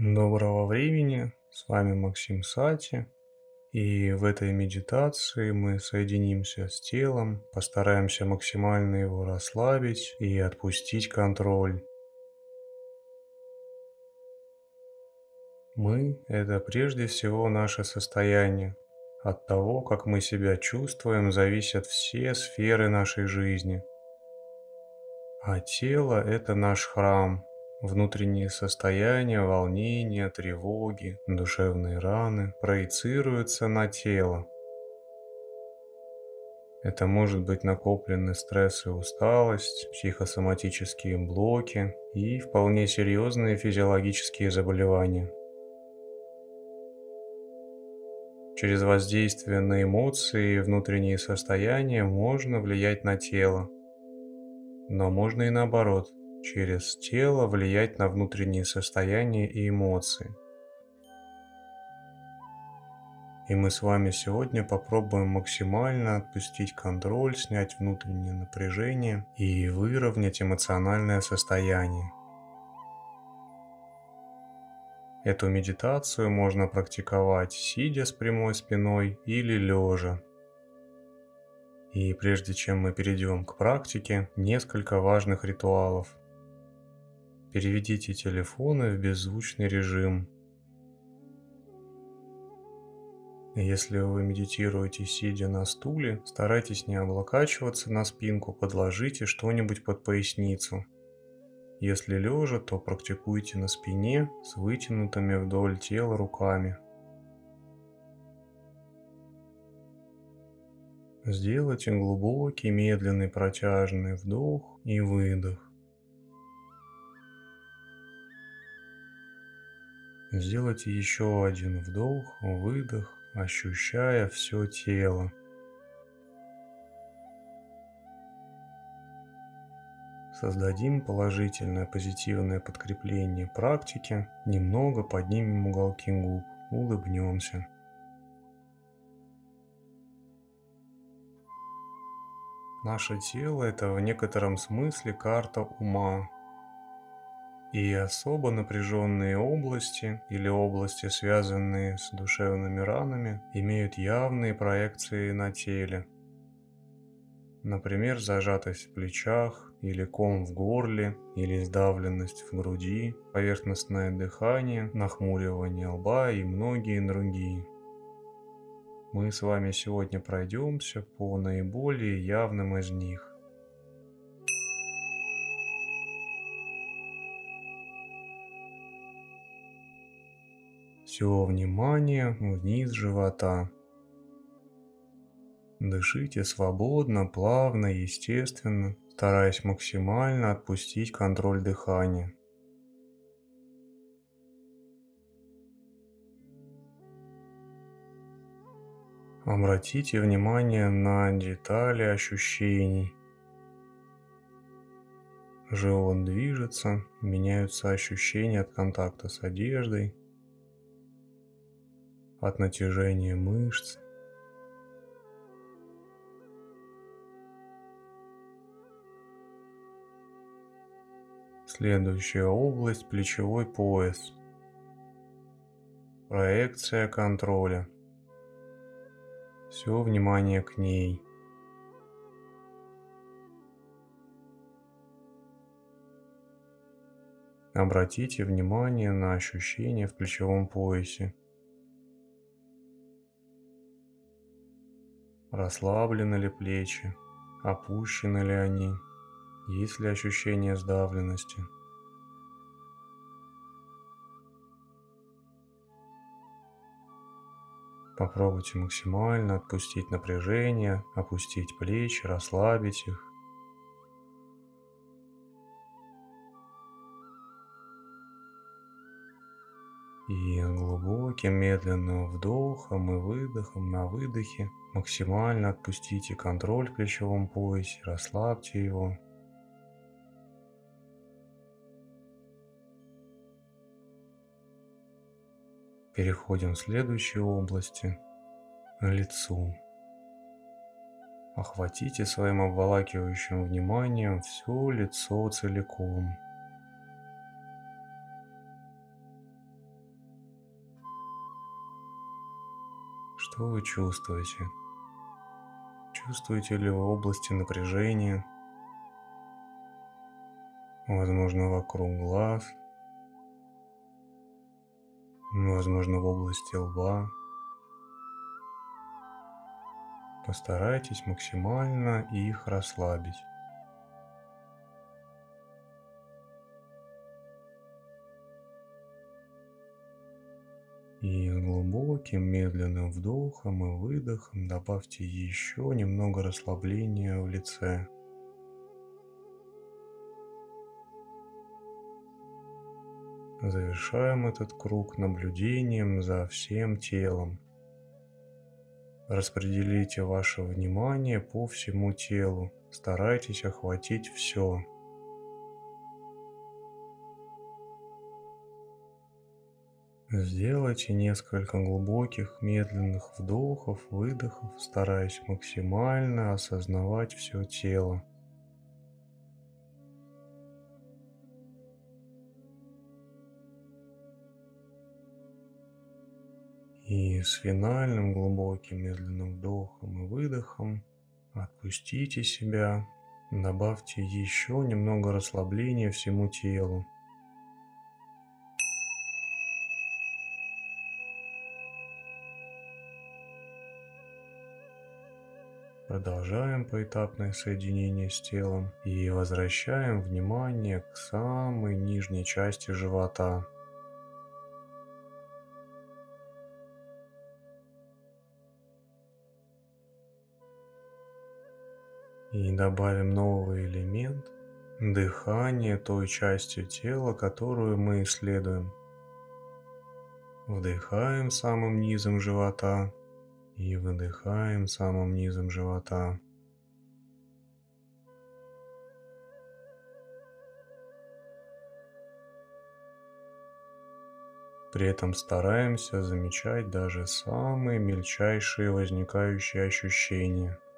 Доброго времени, с вами Максим Сати. И в этой медитации мы соединимся с телом, постараемся максимально его расслабить и отпустить контроль. Мы – это прежде всего наше состояние. От того, как мы себя чувствуем, зависят все сферы нашей жизни. А тело – это наш храм, Внутренние состояния, волнения, тревоги, душевные раны проецируются на тело. Это может быть накопленный стресс и усталость, психосоматические блоки и вполне серьезные физиологические заболевания. Через воздействие на эмоции и внутренние состояния можно влиять на тело. Но можно и наоборот – через тело влиять на внутренние состояния и эмоции. И мы с вами сегодня попробуем максимально отпустить контроль, снять внутреннее напряжение и выровнять эмоциональное состояние. Эту медитацию можно практиковать сидя с прямой спиной или лежа. И прежде чем мы перейдем к практике, несколько важных ритуалов. Переведите телефоны в беззвучный режим. Если вы медитируете сидя на стуле, старайтесь не облокачиваться на спинку, подложите что-нибудь под поясницу. Если лежа, то практикуйте на спине с вытянутыми вдоль тела руками. Сделайте глубокий, медленный, протяжный вдох и выдох. Сделайте еще один вдох, выдох, ощущая все тело. Создадим положительное позитивное подкрепление практики, немного поднимем уголки губ, улыбнемся. Наше тело – это в некотором смысле карта ума, и особо напряженные области или области, связанные с душевными ранами, имеют явные проекции на теле. Например, зажатость в плечах, или ком в горле, или сдавленность в груди, поверхностное дыхание, нахмуривание лба и многие другие. Мы с вами сегодня пройдемся по наиболее явным из них. Все внимание вниз живота. Дышите свободно, плавно, естественно, стараясь максимально отпустить контроль дыхания. Обратите внимание на детали ощущений. Живот движется, меняются ощущения от контакта с одеждой, от натяжения мышц. Следующая область – плечевой пояс. Проекция контроля. Все внимание к ней. Обратите внимание на ощущения в плечевом поясе. Расслаблены ли плечи? Опущены ли они? Есть ли ощущение сдавленности? Попробуйте максимально отпустить напряжение, опустить плечи, расслабить их. И глубоким медленным вдохом и выдохом на выдохе максимально отпустите контроль в плечевом поясе, расслабьте его. Переходим в следующие области, лицу. Охватите своим обволакивающим вниманием все лицо целиком. Что вы чувствуете? Чувствуете ли вы области напряжения? Возможно, вокруг глаз. Возможно, в области лба. Постарайтесь максимально их расслабить. Глубоким медленным вдохом и выдохом добавьте еще немного расслабления в лице. Завершаем этот круг наблюдением за всем телом. Распределите ваше внимание по всему телу. Старайтесь охватить все. Сделайте несколько глубоких медленных вдохов, выдохов, стараясь максимально осознавать все тело. И с финальным глубоким медленным вдохом и выдохом отпустите себя, добавьте еще немного расслабления всему телу. Продолжаем поэтапное соединение с телом и возвращаем внимание к самой нижней части живота. И добавим новый элемент – дыхание той частью тела, которую мы исследуем. Вдыхаем самым низом живота и выдыхаем самым низом живота. При этом стараемся замечать даже самые мельчайшие возникающие ощущения –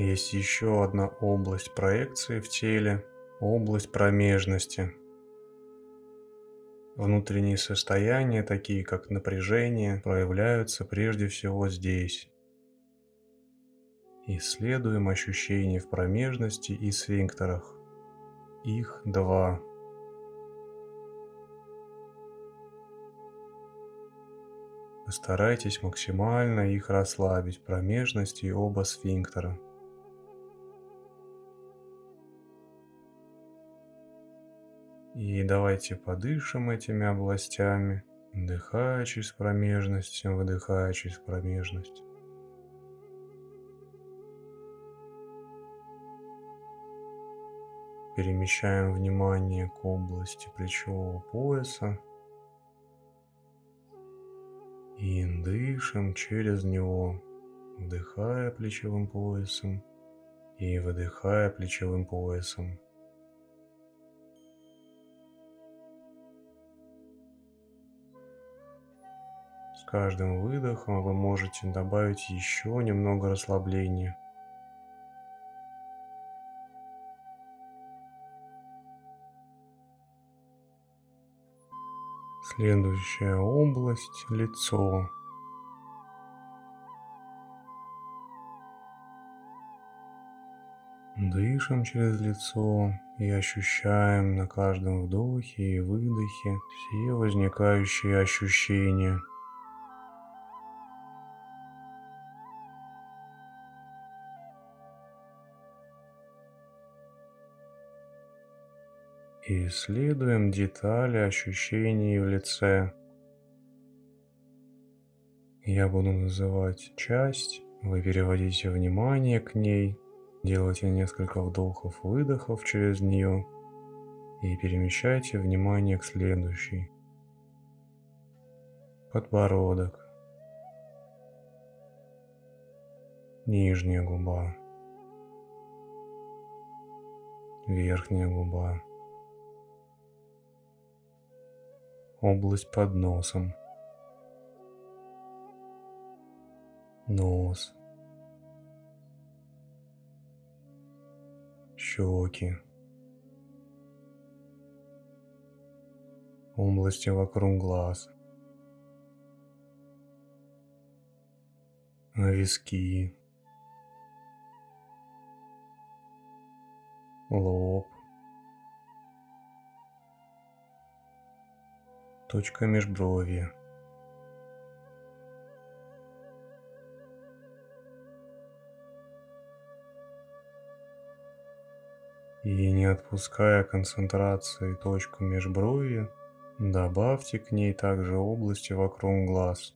Есть еще одна область проекции в теле, область промежности. Внутренние состояния, такие как напряжение, проявляются прежде всего здесь. Исследуем ощущения в промежности и сфинктерах. Их два. Постарайтесь максимально их расслабить, промежность и оба сфинктера. И давайте подышим этими областями, вдыхая через промежность, выдыхая через промежность. Перемещаем внимание к области плечевого пояса. И дышим через него, вдыхая плечевым поясом и выдыхая плечевым поясом. Каждым выдохом вы можете добавить еще немного расслабления. Следующая область – лицо. Дышим через лицо и ощущаем на каждом вдохе и выдохе все возникающие ощущения – и исследуем детали ощущений в лице. Я буду называть часть, вы переводите внимание к ней, делайте несколько вдохов-выдохов через нее и перемещайте внимание к следующей. Подбородок. Нижняя губа. Верхняя губа. область под носом. Нос. Щеки. Области вокруг глаз. Виски. Лоб. Точка межбровья. И не отпуская концентрации точку межбровья, добавьте к ней также области вокруг глаз.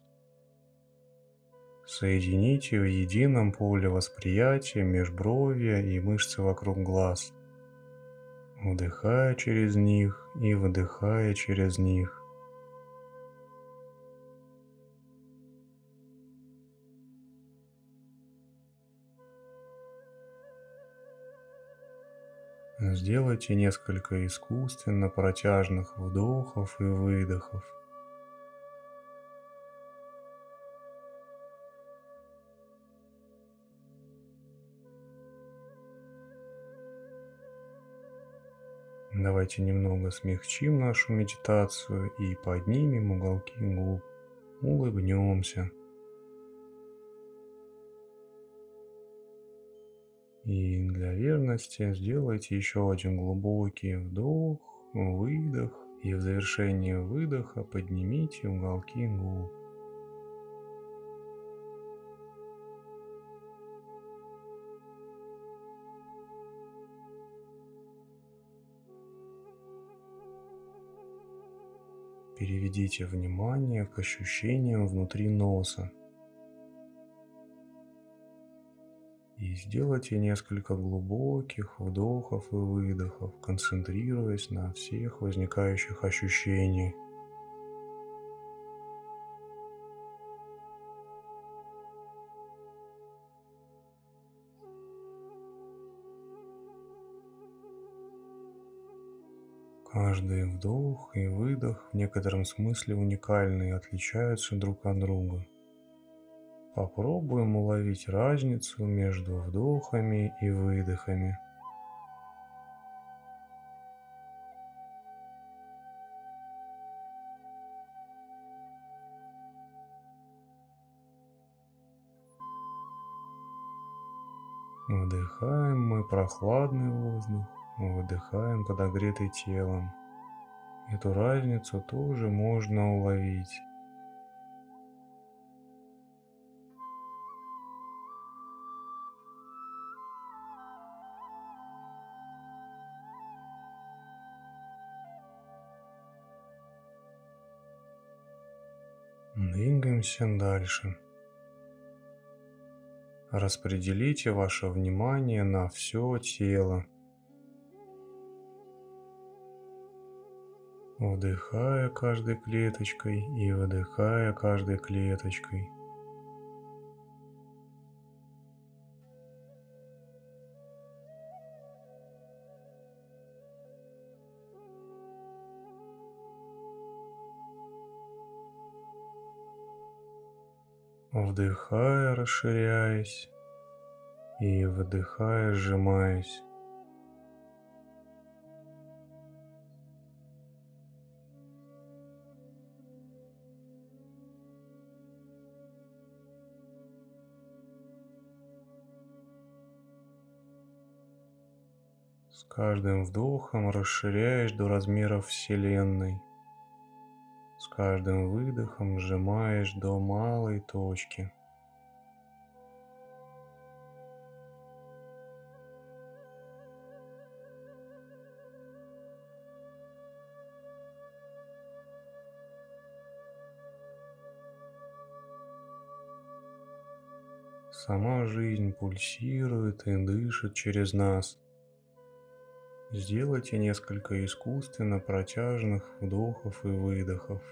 Соедините в едином поле восприятия межбровья и мышцы вокруг глаз, вдыхая через них и выдыхая через них. Сделайте несколько искусственно протяжных вдохов и выдохов. Давайте немного смягчим нашу медитацию и поднимем уголки губ, улыбнемся. И для верности сделайте еще один глубокий вдох, выдох. И в завершении выдоха поднимите уголки губ. Переведите внимание к ощущениям внутри носа. И сделайте несколько глубоких вдохов и выдохов, концентрируясь на всех возникающих ощущениях. Каждый вдох и выдох в некотором смысле уникальны и отличаются друг от друга. Попробуем уловить разницу между вдохами и выдохами. Вдыхаем мы прохладный воздух, выдыхаем подогретый телом. Эту разницу тоже можно уловить. Двигаемся дальше. Распределите ваше внимание на все тело. Вдыхая каждой клеточкой и выдыхая каждой клеточкой. Вдыхая, расширяясь, и выдыхая, сжимаясь. С каждым вдохом расширяешь до размеров Вселенной. Каждым выдохом сжимаешь до малой точки. Сама жизнь пульсирует и дышит через нас. Сделайте несколько искусственно протяжных вдохов и выдохов.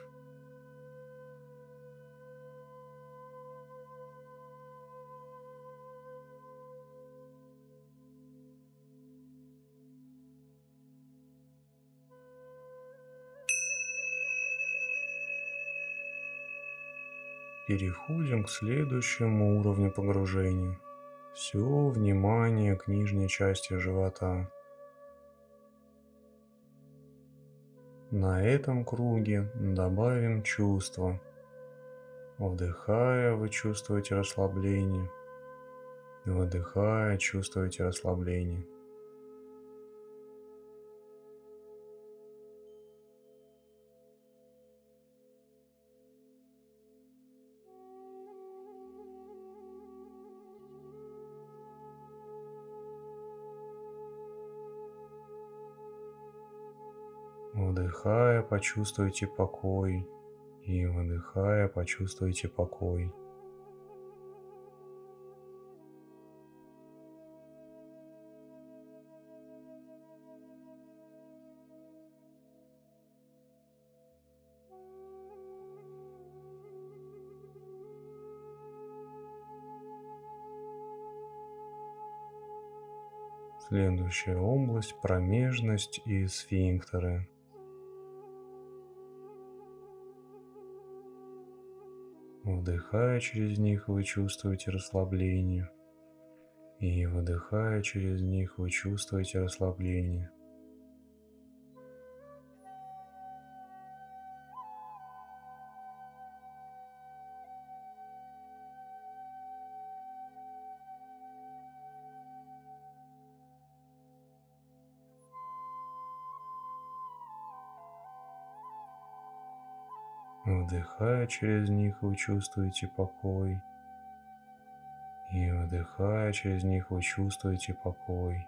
Переходим к следующему уровню погружения. Все внимание к нижней части живота. На этом круге добавим чувство. Вдыхая, вы чувствуете расслабление. Выдыхая, чувствуете расслабление. Вдыхая, почувствуйте покой. И выдыхая, почувствуйте покой. Следующая область – промежность и сфинктеры. Вдыхая через них, вы чувствуете расслабление. И выдыхая через них, вы чувствуете расслабление. Вдыхая через них, вы чувствуете покой. И выдыхая через них, вы чувствуете покой.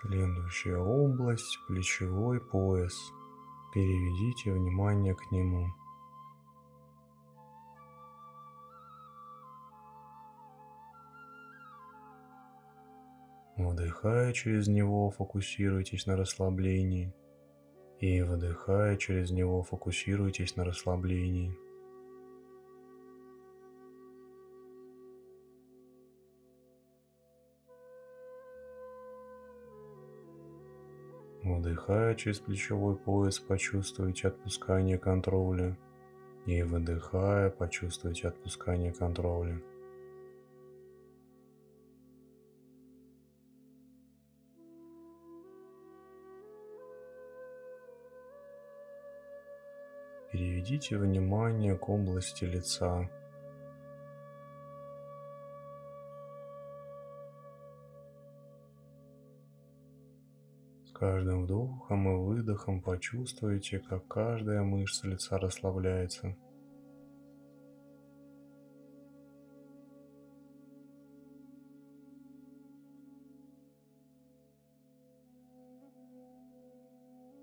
Следующая область – плечевой пояс. Переведите внимание к нему. Вдыхая через него, фокусируйтесь на расслаблении. И выдыхая через него, фокусируйтесь на расслаблении. Вдыхая через плечевой пояс, почувствуйте отпускание контроля. И выдыхая, почувствуйте отпускание контроля. Переведите внимание к области лица. Каждым вдохом и выдохом почувствуйте, как каждая мышца лица расслабляется.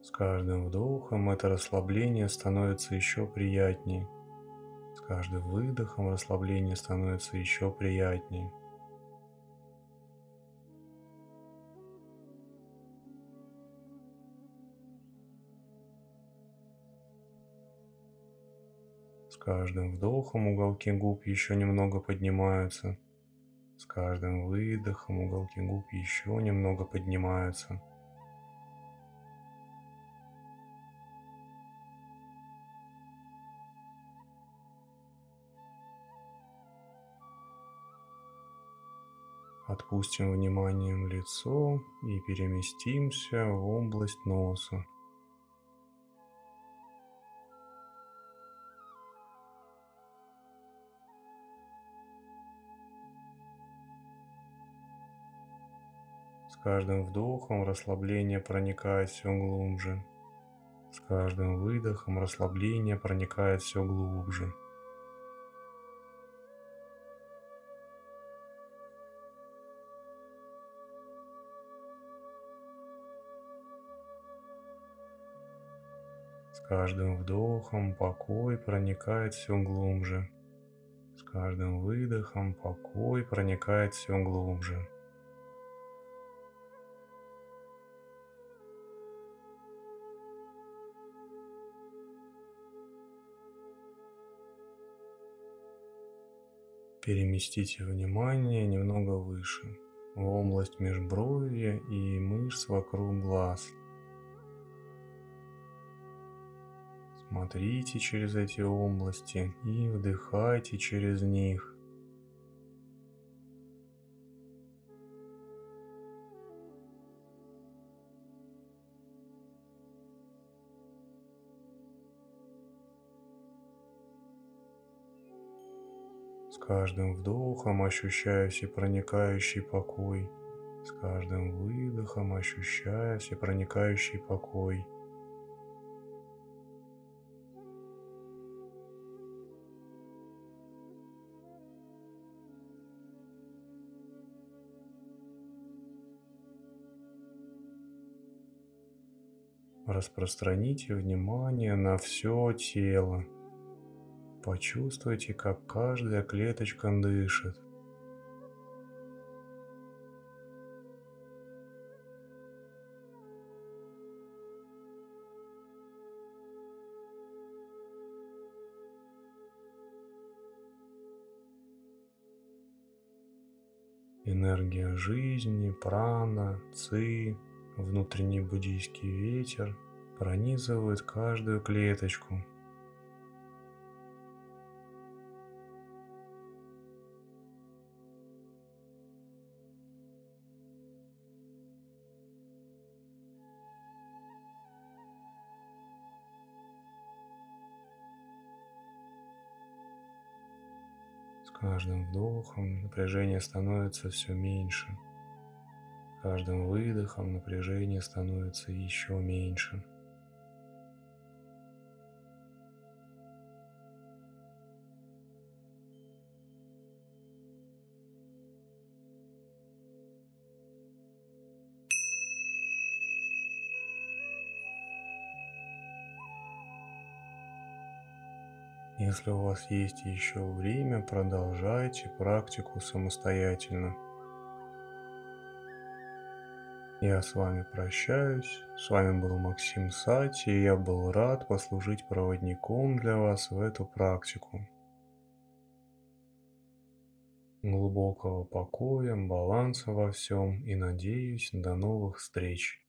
С каждым вдохом это расслабление становится еще приятнее. С каждым выдохом расслабление становится еще приятнее. Каждым вдохом уголки губ еще немного поднимаются. С каждым выдохом уголки губ еще немного поднимаются. Отпустим вниманием лицо и переместимся в область носа. Каждым вдохом расслабление проникает все глубже. С каждым выдохом расслабление проникает все глубже. С каждым вдохом покой проникает все глубже. С каждым выдохом покой проникает все глубже. Переместите внимание немного выше, в область межбровья и мышц вокруг глаз. Смотрите через эти области и вдыхайте через них. Каждым вдохом ощущая всепроникающий покой. С каждым выдохом ощущая всепроникающий покой. Распространите внимание на все тело. Почувствуйте, как каждая клеточка дышит. Энергия жизни, прана, ци, внутренний буддийский ветер пронизывает каждую клеточку – каждым вдохом напряжение становится все меньше. каждым выдохом напряжение становится еще меньше. Если у вас есть еще время, продолжайте практику самостоятельно. Я с вами прощаюсь. С вами был Максим Сати, и я был рад послужить проводником для вас в эту практику. Глубокого покоя, баланса во всем и надеюсь до новых встреч.